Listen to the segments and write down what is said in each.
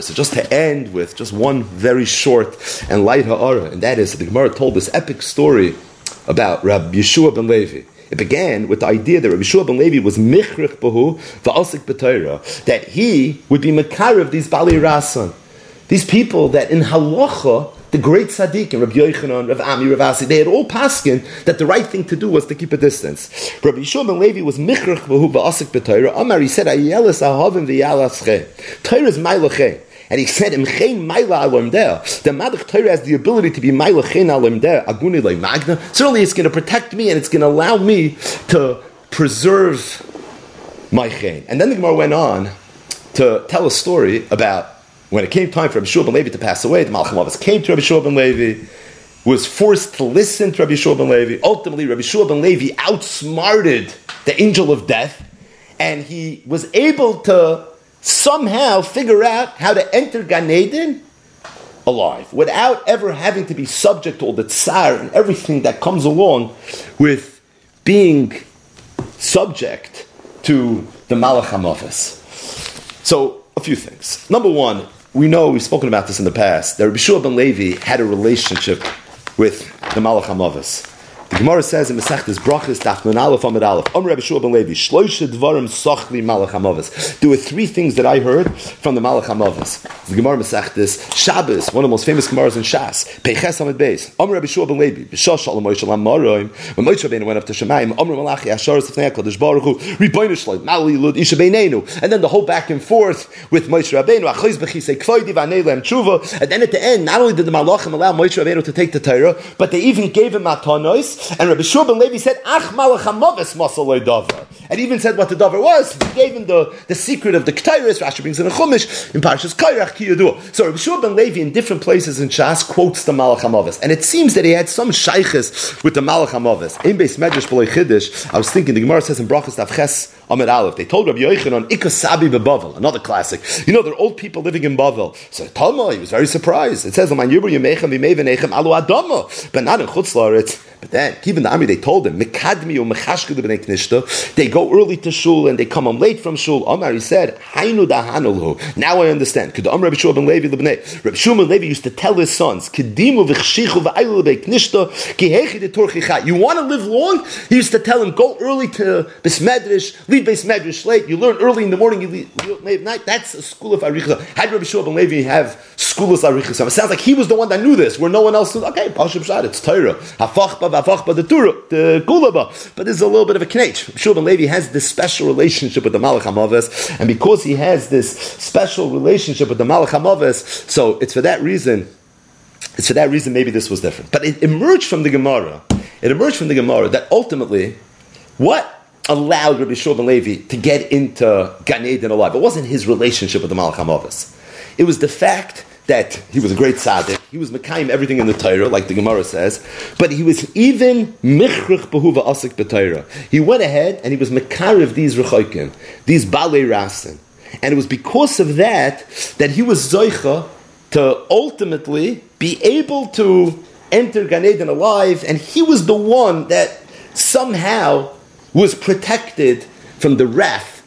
So just to end with just one very short and light ha'ara, and that is that the Gemara told this epic story about Rabbi Yehoshua ben Levi. It began with the idea that Rabbi Yehoshua ben Levi was michrich bahu va'asik b'toira, that he would be makar of these bali rasan, these people that in halacha the great tzaddik and Rabbi Yochanan, Rav Ami, Rav Asi, they had all paskin that the right thing to do was to keep a distance. Rabbi Yehoshua ben Levi was michrach v'hu ba'asik b'Torah. Amar, he said, ayelis ahavim v'yalasche. Torah is mailache. And he said, "Imchein maila alim der." The Madach Torah has the ability to be maila chen alim der. Aguni le magna. Certainly, it's going to protect me and it's going to allow me to preserve my chen. And then the Gemara went on to tell a story about when it came time for Rabbi Shua ben Levi to pass away, the Malcham Avos came to Rabbi Shua ben Levi, was forced to listen to Rabbi Shua ben Levi. Ultimately, Rabbi Shua ben Levi outsmarted the angel of death, and he was able to somehow figure out how to enter Gan Eden alive, without ever having to be subject to all the tsar and everything that comes along with being subject to the Malach HaMaves. So, a few things. Number one, we know we've spoken about this in the past. That Rabbi Shua ben Levi had a relationship with the Malach Hamavas. The Gemara says in Masechtas Brachas Daf Nun Aleph Amid Aleph Am Rabbi Shua ben Levi Shloisha Dvarim Sochli Malach Hamavas. There were three things that I heard from the Malach Hamavas. The Gemara Masechtas Shabbos, one of the most famous Gemaras in Shas. Peiches Amid Beis. Am Rabbi Shua ben Levi B'Shosh Shalom Moshe Lam Maroim. When Moshe Rabbeinu went up to Shemaim, Am Malachi Ashar Sefnei Hakadosh Baruch Hu Ribono Shalom Mali Lud Isha Beinenu. And then the whole back and forth with Moshe Rabbeinu Achiz B'Chisei Kvoidi V'Anei Lem Tshuva. And then at the end, not only did the Malachim allow Moshe Rabbeinu to take the Torah, but they even gave him matanos. And Rabbi Shua ben Levi said, Ach malachamavis masaloi davar. And even said what the davar was. He gave him the, the secret of the Ketairis. Rashi brings in a Chumash in Parshas Kairach Kiyadu. So Rabbi Shua ben Levi in different places in Shas quotes the malachamavis. And it seems that he had some shaykhis with the malachamavis. In Beis Medrash B'loi Chiddush, I was thinking, the Gemara says in Brachas Tavches Amid Aleph, they told Rabbi Yochanan, Ikasabi beBavel, another classic. You know, there are old people living in Bavel. So Talma, he was very surprised. It says, but not in Chutzlaritz. But then, even the army, they told him, they go early to shul and they come home late from shul. Omar, he said, Now I understand. Rabbi ben Levi Rabbi Shua Levi used to tell his sons, You want to live long? He used to tell him, go early to Bismedrish, leave Bismedrish late. You learn early in the morning, you leave late at night. That's a school of Arichah. How did Rabbi Shua Levi have school of Arichah? It sounds like he was the one that knew this, where no one else knew. Okay, it's Torah the Turah, the Kulaba. But there's a little bit of a knetch. Shul ben Levi has this special relationship with the Malach HaMaves, and because he has this special relationship with the Malach HaMaves, so it's for that reason, it's for that reason maybe this was different. But it emerged from the Gemara, it emerged from the Gemara that ultimately, what allowed Rabbi Shul ben Levi to get into Gan Eden alive? It wasn't his relationship with the Malach HaMaves. It was the fact that he was a great tzaddik. He was Mekayim everything in the Torah, like the Gemara says, but he was even Michrich Behuva Asik B'Torah. He went ahead and he was Mekariv these Rechoikim, these Balei Rasin. And it was because of that that he was Zoicha to ultimately be able to enter Gan Eden alive, and he was the one that somehow was protected from the wrath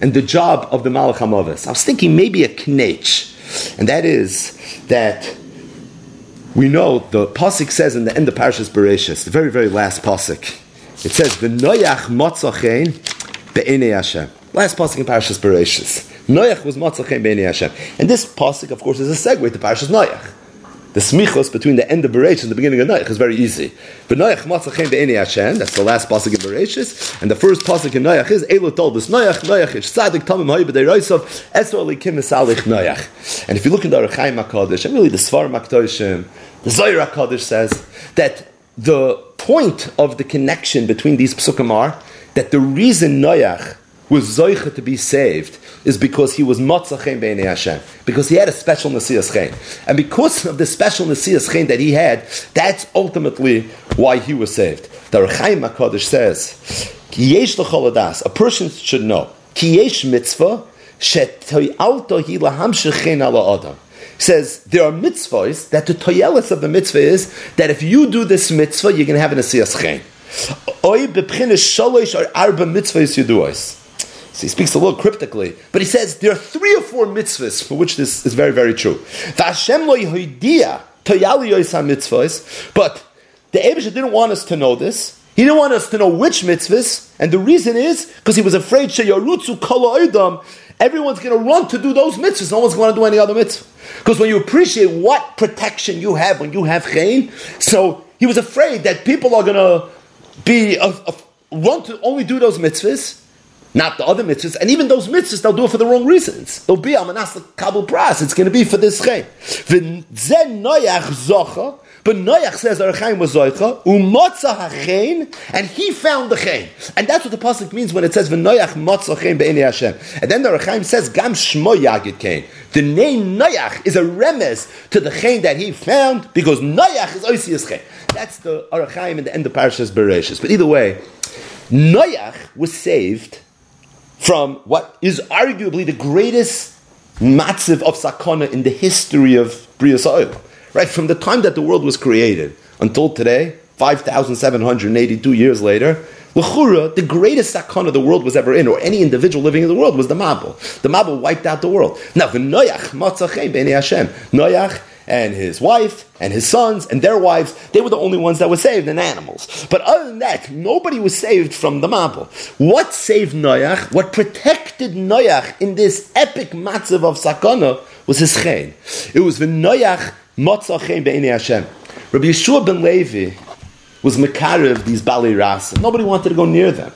and the job of the Malach HaMavis. I was thinking maybe a knetch and that is that we know the pasuk says in the end of Parashas Bereshis, the very very last pasuk. It says the Noach Motzachein be'enei Hashem. Last pasuk in Parashas Bereshis. Noach was Motzachein be'enei Hashem, and this pasuk, of course, is a segue to Parashas Noach. The smichos between the end of Bereshit and the beginning of Noach is very easy. But Noach matzachem be'eni Hashem, that's the last pasuk in Bereshit, and the first pasuk in Noach is Elo told us Noach, Noach is tzadik tamim b'dei roisov, esalich Noach. And if you look in the Arachayim HaKadosh, and really the Svar HaKadoshim, the Zohar HaKadosh says that the point of the connection between these psukim are that the reason Noach was Zoicha to be saved is because he was Motzachem B'nei Hashem. Because he had a special Nasias Chen. And because of the special Nasias Chen that he had, that's ultimately why he was saved. The Rechaim HaKadosh says, yesh a person should know, Ki yesh mitzvah, says there are mitzvahs that the toyelis of the mitzvah is that if you do this mitzvah, you're going to have an asiyas chen. Oy bepchines shalosh or arba mitzvahs you do So he speaks a little cryptically, but he says there are three or four mitzvahs for which this is very, very true. But the Abisha didn't want us to know this. He didn't want us to know which mitzvahs, and the reason is because he was afraid Everyone's going to run to do those mitzvahs. No one's going to do any other mitzvah. Because when you appreciate what protection you have when you have chayin, so he was afraid that people are going to be a, a, run to only do those mitzvahs, not the other mitzvahs, and even those mitzvahs they'll do it for the wrong reasons. They'll be amanas kabul pras. It's going to be for this chayin. But Noach says Arachaim was Zoicha, umotza hachein, and he found the chein. And that's what the pasuk means when it says v'Noach motza chein be'enei Hashem. And then the Arachaim says gam shmo yagid kain. The name Noach is a remes to the chein that he found because Noach is oisius chein. That's the Arachaim in the end of Parashas Bereshis. But either way, Noach was saved from what is arguably the greatest matziv of sakana in the history of Brias Oil. Right, from the time that the world was created until today, 5,782 years later, L'chura, the greatest sakana the world was ever in, or any individual living in the world, was the Mabul. The Mabul wiped out the world. Now, the Noach, And his wife and his sons and their wives, they were the only ones that were saved, and animals. But other than that, nobody was saved from the Mabul. What saved Noach, what protected Noach in this epic matzav of sakana was his chen. It was the Noach Motzachim be'ini Hashem. Rabbi Yehoshua ben Levi was Makarev, these Bali Ras, and nobody wanted to go near them.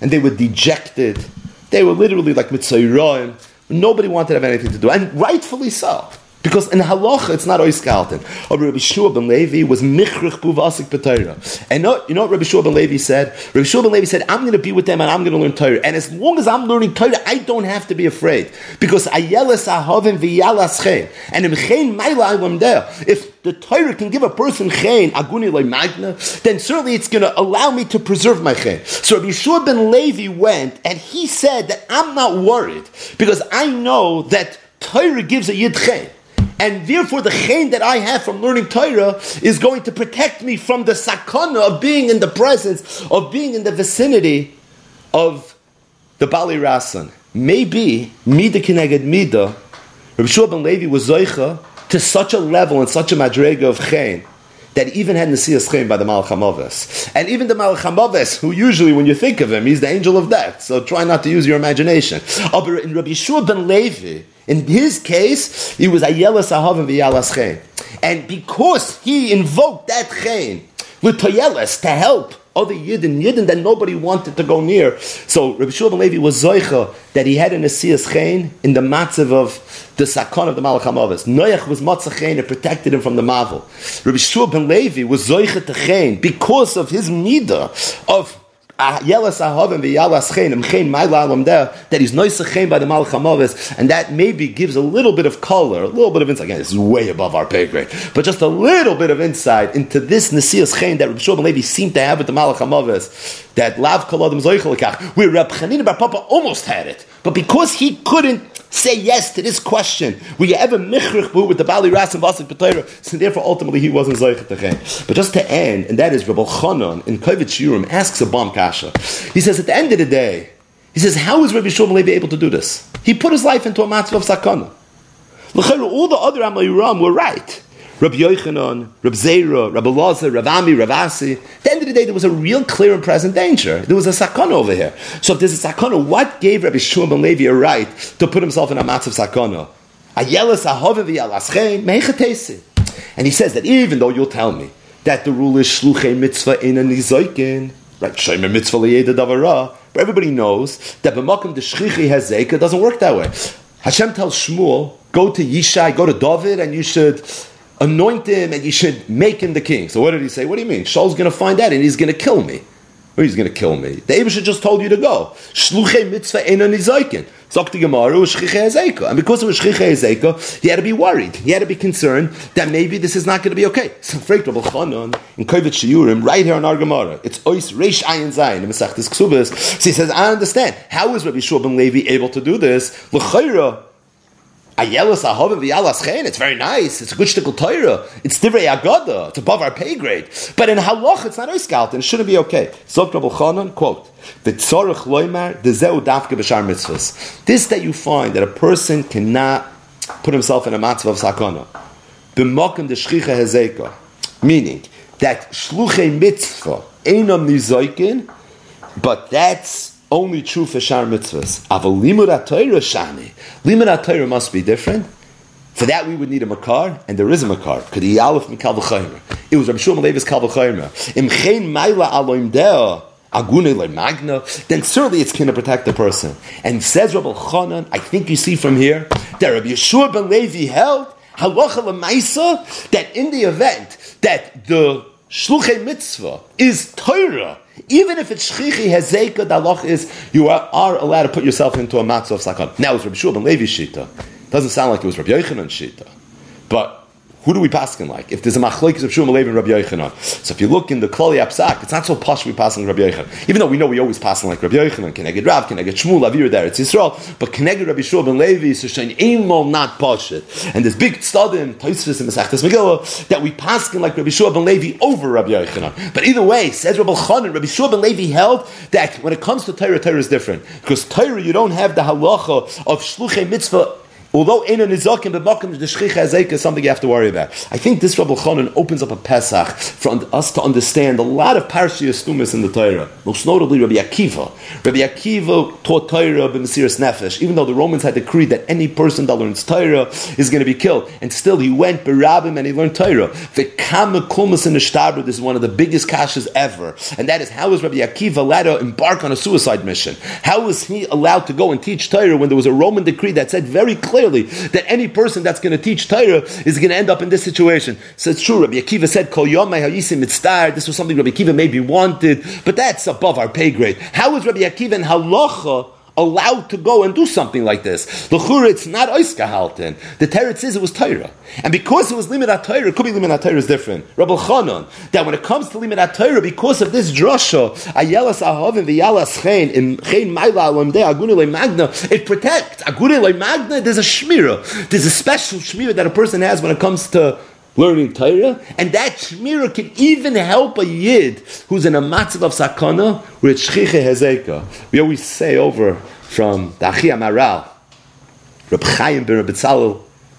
And they were dejected. They were literally like Mitzayroim. Nobody wanted to have anything to do, and rightfully so. Because in halacha, it's not oiskalten. Or Rabbi Shua ben Levi was michrich buvasik b'Torah. And know, you know what Rabbi Shua ben Levi said? Rabbi Shua ben Levi said, I'm going to be with them and I'm going to learn Torah. And as long as I'm learning Torah, I don't have to be afraid. Because ayeles ahavim v'yalas chen. And im chen maila aylam there. If the Torah can give a person chen, aguni magna, then certainly it's going to allow me to preserve my chen. So Rabbi Shua ben Levi went and he said that I'm not worried because I know that Torah gives a yid chen and therefore the chain that I have from learning Torah is going to protect me from the sakana of being in the presence, of being in the vicinity of the Bali Rasan. Maybe Mida Kineged Mida, Rabbi Shua ben Levi was Zoicha to such a level and such a madrega of chain that even had Nasias Chaim by the Malach And even the Malach who usually, when you think of him, he's the angel of death. So try not to use your imagination. Aber in Rabbi Yehoshua ben Levi, in his case, he was Ayelas Ahavim v'Yalas Chaim. And because he invoked that Chaim, with Toyelas, to help other Yidden, Yidden that nobody wanted to go near. So Rabbi ben Levi was Zoicha that he had an Asiyas Chain in the matzav of the Sakon of the Malach HaMavis. Noach was Matzah and protected him from the Mavel. Rabbi ben Levi was Zoicha to because of his Midah of Yelas Ahavim v'Yalas Chen that he's Chein by the Malach and that maybe gives a little bit of color, a little bit of insight. Again, this is way above our pay grade, but just a little bit of insight into this Nesias Chein that Rabbi Shlomo Levi seemed to have with the Malach. That Lav Koladim Zoichelakach, where Rab Chanina Bar Papa almost had it, but because he couldn't say yes to this question. Were you ever michrich with the Bali Ras and Vasik B'Torah? So therefore, ultimately, he wasn't Techen. But just to end, and that is Rabbi Chanan in Kovetz Shiurim asks a bomb kasha. He says, at the end of the day, he says, how is Rabbi Shlomo Levi able to do this? He put his life into a matzvah of sakana. All the other Amayuram were right. Rabbi Yochanan, Rabbi Zera, Rabbi Lazar, Rabbi Ami, Rabbi Asi. At the end of the day, there was a real clear and present danger. There was a sakana over here. So if there's a sakana, what gave Rabbi Shmuel ben Levi a right to put himself in a matz of sakana? And he says that even though you'll tell me that the rule is shluchei mitzvah in a nizoikin, right? Shayme mitzvah liyeda davara. But everybody knows that b'makom the shchichi hazeka doesn't work that way. Hashem tells Shmuel, go to Yishai, go to David, and you should anoint him and you should make him the king. So what did he say? What do you mean? Shaul's going to find out and he's going to kill me. Or he's going to kill me. The Abisha just told you to go. Shluche mitzvah ena nizaikin. Zok Gemara, And because it was shchiche ezeka, he had to be worried. He had to be concerned that maybe this is not going to be okay. So Freit Rabbi Chanan in Kovetz Shiurim, right here in our Gemara, it's Ois Reish Ayin Zayin in Mesachtes Ksubas. So he says, I understand. How is Rabbi Shua ben Levi able to do this? L'chayra, Ayelas v'yalas chen. It's very nice. It's a good shtickle Torah. It's divrei agada. It's above our pay grade. But in halach, it's not oiskalt, and it shouldn't be okay. Zok Rabbi Chanan, quote, the V'tzorach loymar dezeu dafke b'shar mitzvahs. This that you find that a person cannot put himself in a matzvah of sakana. B'mokim de shchicha hezeka. Meaning, that shluchei mitzvah einam nizoikin, but that's only true for shar mitzvahs. Aval atayra shani. Limud atayra must be different. For that we would need a makar, and there is a makar. He alif mikal v'chaymer? It was Rabbi Shmuel Levis kal v'chaymer. Im chen mayla aloim deo. Magna, then certainly it's going to protect the person. And says Rabbi Chanan, I think you see from here that Rabbi Yehoshua ben Levi held halacha lemaisa that in the event that the shluchei mitzvah is Torah, even if it's shchichi hezeka, the halach is you are, are, allowed to put yourself into a matzah of sakan. Now it's Rabbi Shua ben Levi shita. Doesn't sound like it was Rabbi Yochanan shita, but who do we paskin like? If there's a machlokes of Shmuel and Rabbi Yochanan, so if you look in the Klali Apsak, it's not so posh we passing Rabbi Yochanan. Even though we know we always passing like Rabbi Yochanan, Keneged Rav, Keneged Shmuel, Avir there, it's Yisrael, but Keneged Rabbi Shmuel ben Levi is Shoshain Eimol not posh it. And this big studim, Toisvis and Mesachtes Megillah, that we paskin like Rabbi Shmuel ben Levi over Rabbi Yochanan. But either way, says Rabbi Chanan, Rabbi Shmuel ben Levi held that when it comes to Torah, Torah is different because Torah you don't have the halacha of shluchei mitzvah Although in an izakim b'makim the shchicha is something you have to worry about. I think this Rabbi Chanan opens up a Pesach for us to understand a lot of parshiyah stumis in the Torah. Most notably Rabbi Akiva. Rabbi Akiva taught Torah b'mesiras nefesh, even though the Romans had decreed that any person that learns Torah is going to be killed, and still he went berabim and he learned Torah. The kama kulmas in the shtabra. Is one of the biggest kashas ever, and that is how is Rabbi Akiva allowed to embark on a suicide mission? How was he allowed to go and teach Torah when there was a Roman decree that said very clearly clearly that any person that's going to teach Torah is going to end up in this situation. So it's true. Rabbi Akiva said, "Kol hayisim mitzdar." This was something Rabbi Akiva maybe wanted, but that's above our pay grade. How is Rabbi Akiva and halacha? Allowed to go and do something like this. The it's not oiskahalten. The Torah says it was Torah. And because it was limited Torah, it could be limited Torah is different. Rabbi Chanan, that when it comes to limited Torah, because of this drasha, ayelas ahavim v'yalas chen, in chen maila alamdeh agune magna, it protects. Agune magna, there's a shmira. There's a special shmira that a person has when it comes to learning Torah, and that shmira can even help a yid who's in a matzav of sakana with shchiche hezeka. We always say over from the Achia Maral, Reb Chaim ben Reb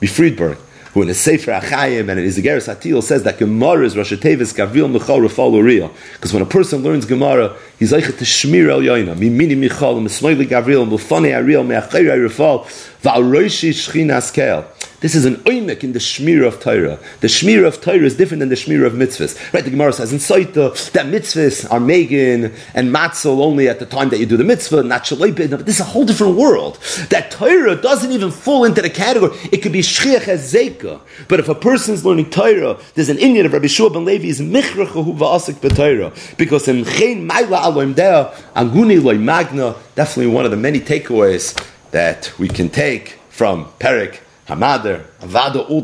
Friedberg, who in his Sefer Achayim and in his Igeres Atil says that Gemara is Rosh Tevis Gavril Michal Rafal Uriah. Because when a person learns Gemara, he's like to shmir el yoina. Mimini Michal, Mismoili Gavril, Mufani Ariel, Meachayra Rafal, This is an oimek in the shmir of Torah. The shmir of Torah is different than the shmir of mitzvahs. Right? The Gemara says in Saita that mitzvahs are megan and matzah only at the time that you do the mitzvah, not shaleipid. But this is a whole different world. That Torah doesn't even fall into the category. It could be shchiach as zeka. But if a person is learning Torah, there's an Indian of Rabbi Shua ben Levi is michrachahu va'asik b'Torah. Because in chen maila aloim dea, anguni loy magna, definitely one of the many takeaways that we can take from Perik Hamader, Avada Ul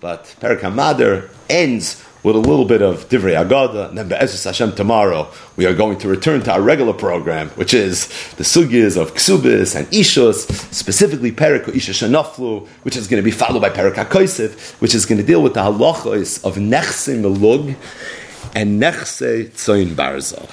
but Perik Hamader ends with a little bit of Divrei Agada, and then Be'ezus Hashem tomorrow we are going to return to our regular program, which is the sugyas of Ksubis and Ishus, specifically Perik Isha Shanaflu, which is going to be followed by Perik HaKoisif, which is going to deal with the halachos of Nechse Melug and Nechse Tzoyin Barzal.